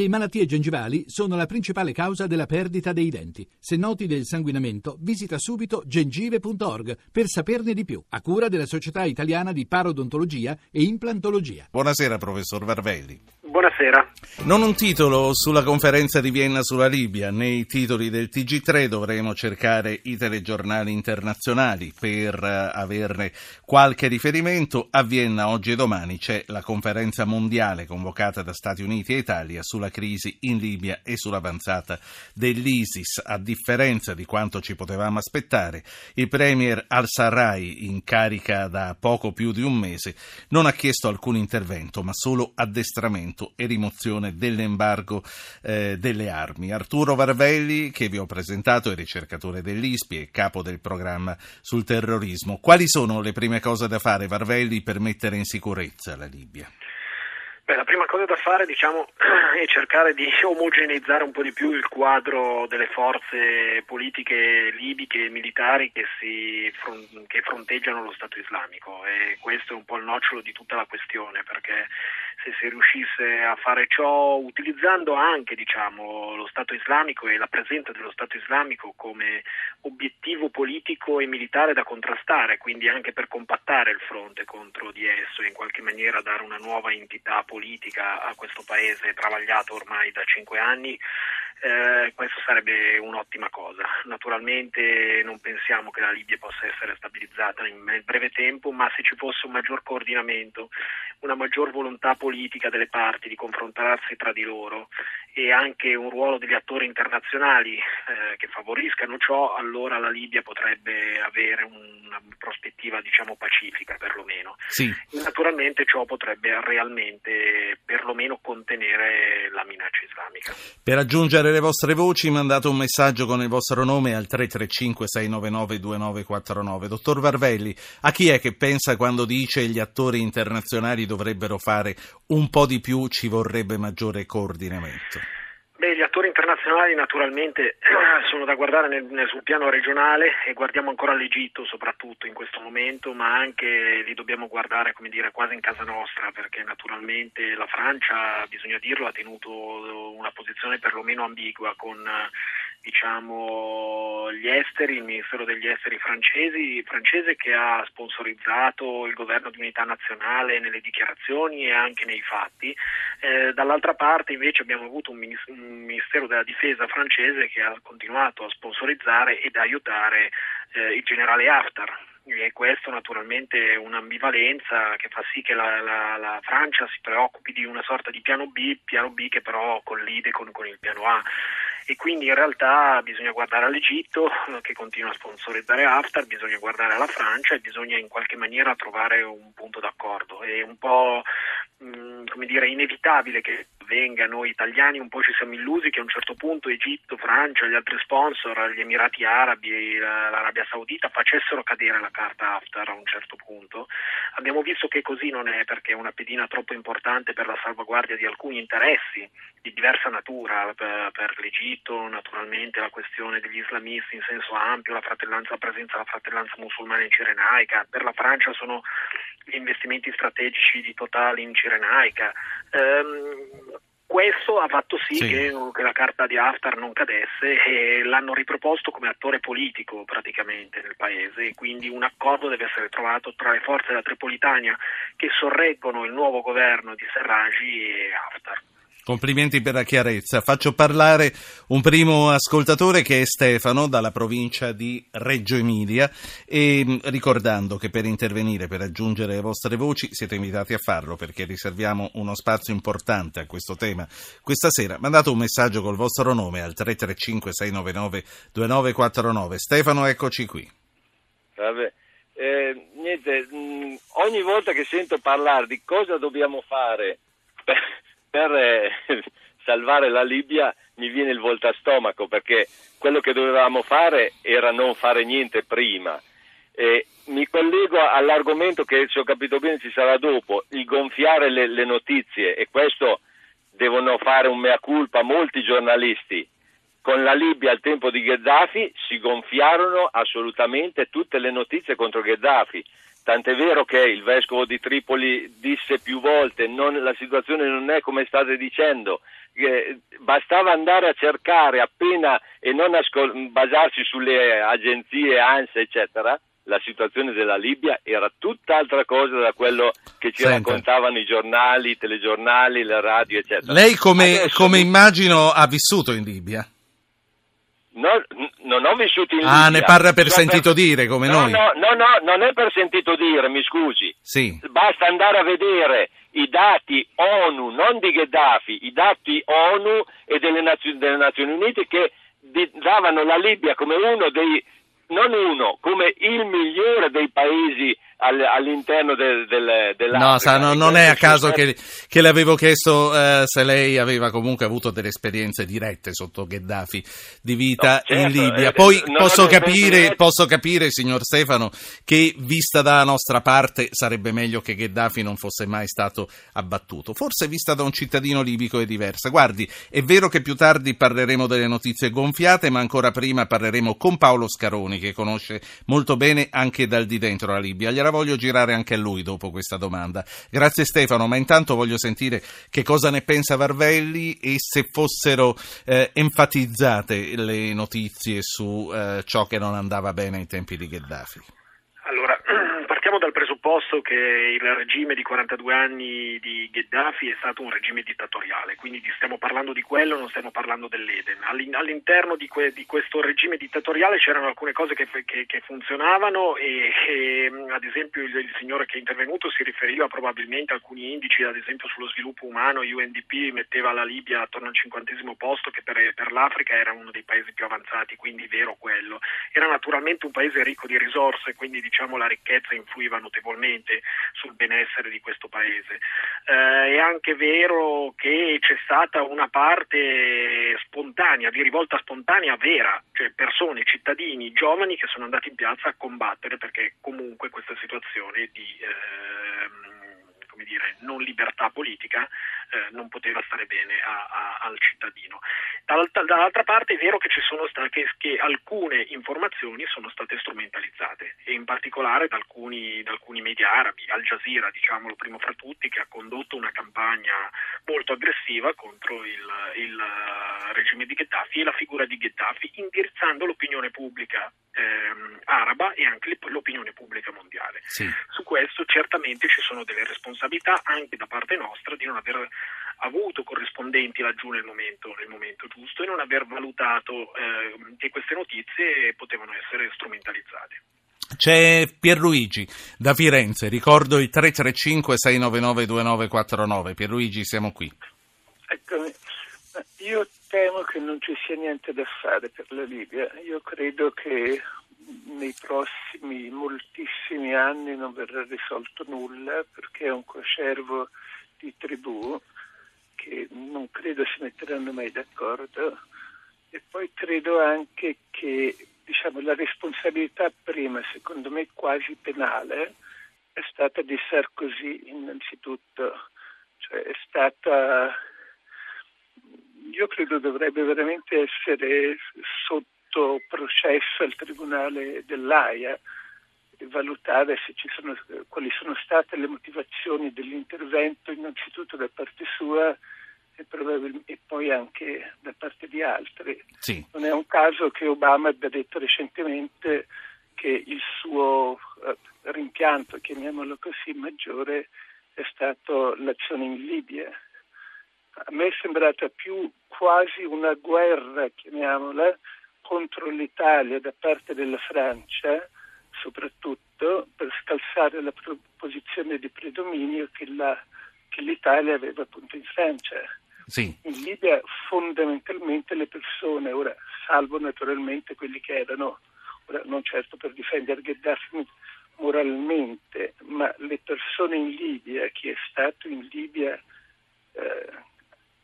Le malattie gengivali sono la principale causa della perdita dei denti. Se noti del sanguinamento, visita subito gengive.org per saperne di più, a cura della Società Italiana di Parodontologia e Implantologia. Buonasera, professor Varvelli. Buonasera. Non un titolo sulla conferenza di Vienna sulla Libia, nei titoli del TG3 dovremo cercare i telegiornali internazionali per uh, averne qualche riferimento. A Vienna oggi e domani c'è la conferenza mondiale convocata da Stati Uniti e Italia sulla crisi in Libia e sull'avanzata dell'ISIS. A differenza di quanto ci potevamo aspettare, il premier al-Sarraj, in carica da poco più di un mese, non ha chiesto alcun intervento, ma solo addestramento e rimozione dell'embargo eh, delle armi. Arturo Varvelli, che vi ho presentato, è ricercatore dell'ISPI e capo del programma sul terrorismo. Quali sono le prime cose da fare, Varvelli, per mettere in sicurezza la Libia? Beh, la prima cosa da fare diciamo, è cercare di omogeneizzare un po' di più il quadro delle forze politiche libiche e militari che, che fronteggiano lo Stato islamico. E questo è un po' il nocciolo di tutta la questione perché se si riuscisse a fare ciò utilizzando anche diciamo, lo Stato islamico e la presenza dello Stato islamico come obiettivo politico e militare da contrastare, quindi anche per compattare il fronte contro di esso e in qualche maniera dare una nuova entità politica a questo paese travagliato ormai da cinque anni, eh, questo sarebbe un'ottima cosa. Naturalmente non pensiamo che la Libia possa essere stabilizzata in breve tempo, ma se ci fosse un maggior coordinamento, una maggior volontà politica delle parti di confrontarsi tra di loro e anche un ruolo degli attori internazionali eh, che favoriscano ciò, allora la Libia potrebbe avere una prospettiva diciamo pacifica perlomeno. Sì. Naturalmente ciò potrebbe realmente perlomeno contenere la minaccia islamica. Per aggiungere le vostre voci mandate un messaggio con il vostro nome al 335 699 2949. Dottor Varvelli, a chi è che pensa quando dice gli attori internazionali dovrebbero fare un po' di più, ci vorrebbe maggiore coordinamento? Beh, gli attori internazionali naturalmente sono da guardare nel, nel, sul piano regionale e guardiamo ancora l'Egitto soprattutto in questo momento, ma anche li dobbiamo guardare dire, quasi in casa nostra perché naturalmente la Francia, bisogna dirlo, ha tenuto una posizione perlomeno ambigua con diciamo, gli esteri, il Ministero degli Esteri francesi, francese che ha sponsorizzato il governo di unità nazionale nelle dichiarazioni e anche nei fatti. Eh, dall'altra parte invece abbiamo avuto un, Ministero della Difesa francese che ha continuato a sponsorizzare ed aiutare eh, il generale Haftar e questo naturalmente è un'ambivalenza che fa sì che la, la, la, Francia si preoccupi di una sorta di piano B, piano B che però collide con, con il piano A e quindi in realtà bisogna guardare all'Egitto che continua a sponsorizzare Haftar, bisogna guardare alla Francia e bisogna in qualche maniera trovare un punto d'accordo. È un po' mh, mm, come dire, inevitabile che avvenga, noi italiani un po' ci siamo illusi che a un certo punto Egitto, Francia, gli altri sponsor, gli Emirati Arabi, l'Arabia Saudita facessero cadere la carta Haftar a un certo punto. Abbiamo visto che così non è perché è una pedina troppo importante per la salvaguardia di alcuni interessi di diversa natura, per, l'Egitto naturalmente la questione degli islamisti in senso ampio, la, la presenza della fratellanza musulmana in Cirenaica, per la Francia sono investimenti strategici di Total in Cirenaica. Um, questo ha fatto sì, sì. Che, che, la carta di Haftar non cadesse e l'hanno riproposto come attore politico praticamente nel paese e quindi un accordo deve essere trovato tra le forze della Tripolitania che sorreggono il nuovo governo di Serraj e Haftar. Complimenti per la chiarezza. Faccio parlare un primo ascoltatore che è Stefano dalla provincia di Reggio Emilia e mm, ricordando che per intervenire, per aggiungere le vostre voci siete invitati a farlo perché riserviamo uno spazio importante a questo tema. Questa sera mandate un messaggio col vostro nome al 335 699 2949. Stefano, eccoci qui. Vabbè. Eh, niente, mm, ogni volta che sento parlare di cosa dobbiamo fare per eh, salvare la Libia mi viene il volta stomaco perché quello che dovevamo fare era non fare niente prima. Eh, mi collego all'argomento che se ho capito bene ci sarà dopo, il gonfiare le, le notizie e questo devono fare un mea culpa molti giornalisti. Con la Libia al tempo di Gheddafi si gonfiarono assolutamente tutte le notizie contro Gheddafi, tant'è vero che il vescovo di Tripoli disse più volte non, la situazione non è come state dicendo, eh, bastava andare a cercare appena e non ascol- basarsi sulle agenzie ANSA eccetera, la situazione della Libia era tutt'altra cosa da quello che ci Senta. raccontavano i giornali, i telegiornali, le radio eccetera. Lei come, Adesso- come immagino ha vissuto in Libia? No, non ho vissuto in Ah, Libia. ne parla per So sentito dire, come no, noi. No, no, no, non è per sentito dire, mi scusi. Sì. Basta andare a vedere i dati ONU, non di Gheddafi, i dati ONU e delle, Nazio- delle Nazioni Unite che di- davano la Libia come uno dei, non uno, come il migliore dei paesi all'interno del, del, dell'Africa. No, sa, no, non è a caso che, che le avevo chiesto eh, se lei aveva comunque avuto delle esperienze dirette sotto Gheddafi di vita No, certo, in Libia. eh, Poi non posso capire, posso capire, signor Stefano, che vista dalla nostra parte sarebbe meglio che Gheddafi non fosse mai stato abbattuto. Forse vista da un cittadino libico è diversa. Guardi, è vero che più tardi parleremo delle notizie gonfiate, ma ancora prima parleremo con Paolo Scaroni, che conosce molto bene anche dal di dentro la Libia. Gliela voglio girare anche a lui dopo questa domanda. Grazie Stefano, ma intanto voglio sentire che cosa ne pensa Varvelli e se fossero eh, enfatizzate le notizie su eh, ciò che non andava bene ai tempi di Gheddafi. Presupposto che il regime di 42 anni di Gheddafi è stato un regime dittatoriale, quindi stiamo parlando di quello, non stiamo parlando dell'Eden. All'in- All'interno di, que- di questo regime dittatoriale c'erano alcune cose che, che- che funzionavano e, e, ad esempio il, il signore che è intervenuto si riferiva probabilmente a alcuni indici, ad esempio sullo sviluppo umano, UNDP metteva la Libia attorno al cinquantesimo posto che per, per l'Africa era uno dei paesi più avanzati, quindi vero quello. Era naturalmente un paese ricco di risorse, quindi diciamo la ricchezza influiva notevolmente sul benessere di questo paese. Eh, è anche vero che c'è stata una parte spontanea, di rivolta spontanea vera, cioè persone, cittadini, giovani che sono andati in piazza a combattere perché comunque questa situazione di come dire, non libertà politica eh, non poteva stare bene a- a- al cittadino. Dall'altra, dall'altra parte è vero che ci sono state che, che alcune informazioni sono state strumentalizzate e in particolare da alcuni, da alcuni media arabi, Al Jazeera diciamolo primo fra tutti, che ha condotto una campagna molto aggressiva contro il, il, eh, regime di Gheddafi e la figura di Gheddafi, indirizzando l'opinione pubblica ehm, araba e anche l'opinione pubblica mondiale. Sì. Su questo certamente ci sono delle responsabilità anche da parte nostra di non aver avuto corrispondenti laggiù nel momento, nel momento giusto e non aver valutato eh, che queste notizie potevano essere strumentalizzate. C'è Pierluigi da Firenze, ricordo il 335 699 2949. Pierluigi, siamo qui. Eccomi. Io temo che non ci sia niente da fare per la Libia. Io credo che nei prossimi moltissimi anni non verrà risolto nulla perché è un coacervo di tribù che non credo si metteranno mai d'accordo. E poi credo anche che diciamo, la responsabilità prima, secondo me quasi penale, è stata di Sarkozy innanzitutto, cioè è stata io credo dovrebbe veramente essere sotto processo al Tribunale dell'AIA valutare se ci sono, quali sono state le motivazioni dell'intervento innanzitutto da parte sua e, probabil- e poi anche da parte di altri. Sì. Non è un caso che Obama abbia detto recentemente che il suo eh, rimpianto, chiamiamolo così, maggiore è stato l'azione in Libia. A me è sembrata più quasi una guerra, chiamiamola, contro l'Italia da parte della Francia, soprattutto per scalzare la posizione di predominio che, la- che l'Italia aveva appunto in Francia. Sì. In Libia fondamentalmente le persone, ora salvo naturalmente quelli che erano, ora non certo per difendere Gheddafi moralmente, ma le persone in Libia, chi è stato in Libia eh,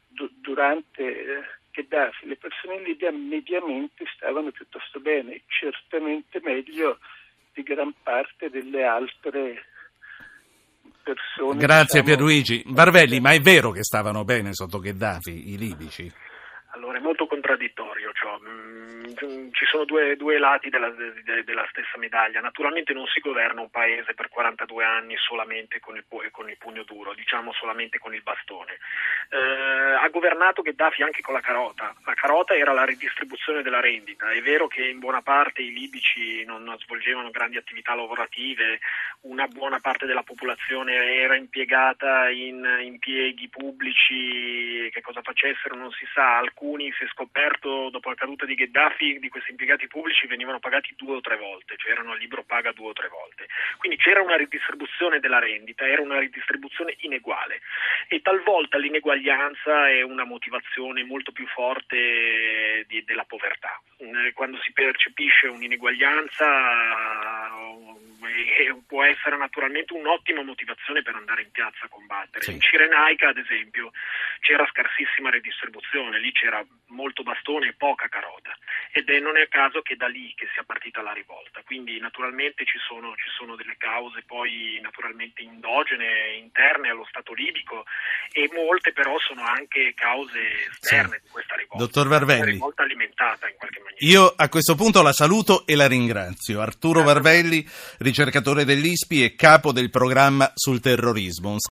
du- durante eh, Gheddafi, le persone in Libia mediamente stavano piuttosto bene, certamente meglio di gran parte delle altre persone. Grazie diciamo, Pierluigi. Varvelli, ma è vero che stavano bene sotto Gheddafi i libici? Allora, è molto contraddittorio ciò. Mm, ci sono due, due lati della, de, della, stessa medaglia. Naturalmente non si governa un paese per 42 anni solamente con il, con il pugno duro, diciamo solamente con il bastone. Eh, ha governato Gheddafi anche con la carota. La carota era la ridistribuzione della rendita. È vero che in buona parte i libici non svolgevano grandi attività lavorative, una buona parte della popolazione era impiegata in impieghi pubblici, che cosa facessero non si sa. Alcuni alcuni, si è scoperto dopo la caduta di Gheddafi, di questi impiegati pubblici venivano pagati due o tre volte, cioè erano a libro paga due o tre volte. Quindi c'era una ridistribuzione della rendita, era una ridistribuzione ineguale e talvolta l'ineguaglianza è una motivazione molto più forte di, della povertà. Quando si percepisce un'ineguaglianza può essere naturalmente un'ottima motivazione per andare in piazza a combattere. Sì. In Cirenaica, ad esempio, c'era scarsissima redistribuzione, lì c'era molto bastone e poca carota ed è non è a caso che da lì che sia partita la rivolta. Quindi naturalmente ci sono, ci sono delle cause poi naturalmente indogene, interne allo Stato libico e molte però sono anche cause esterne sì. di questa rivolta. Dottor Varvelli. Una rivolta alimentata in qualche maniera. Io a questo punto la saluto e la ringrazio. Arturo Varvelli, ricercatore dell'ISPI e capo del programma sul terrorismo.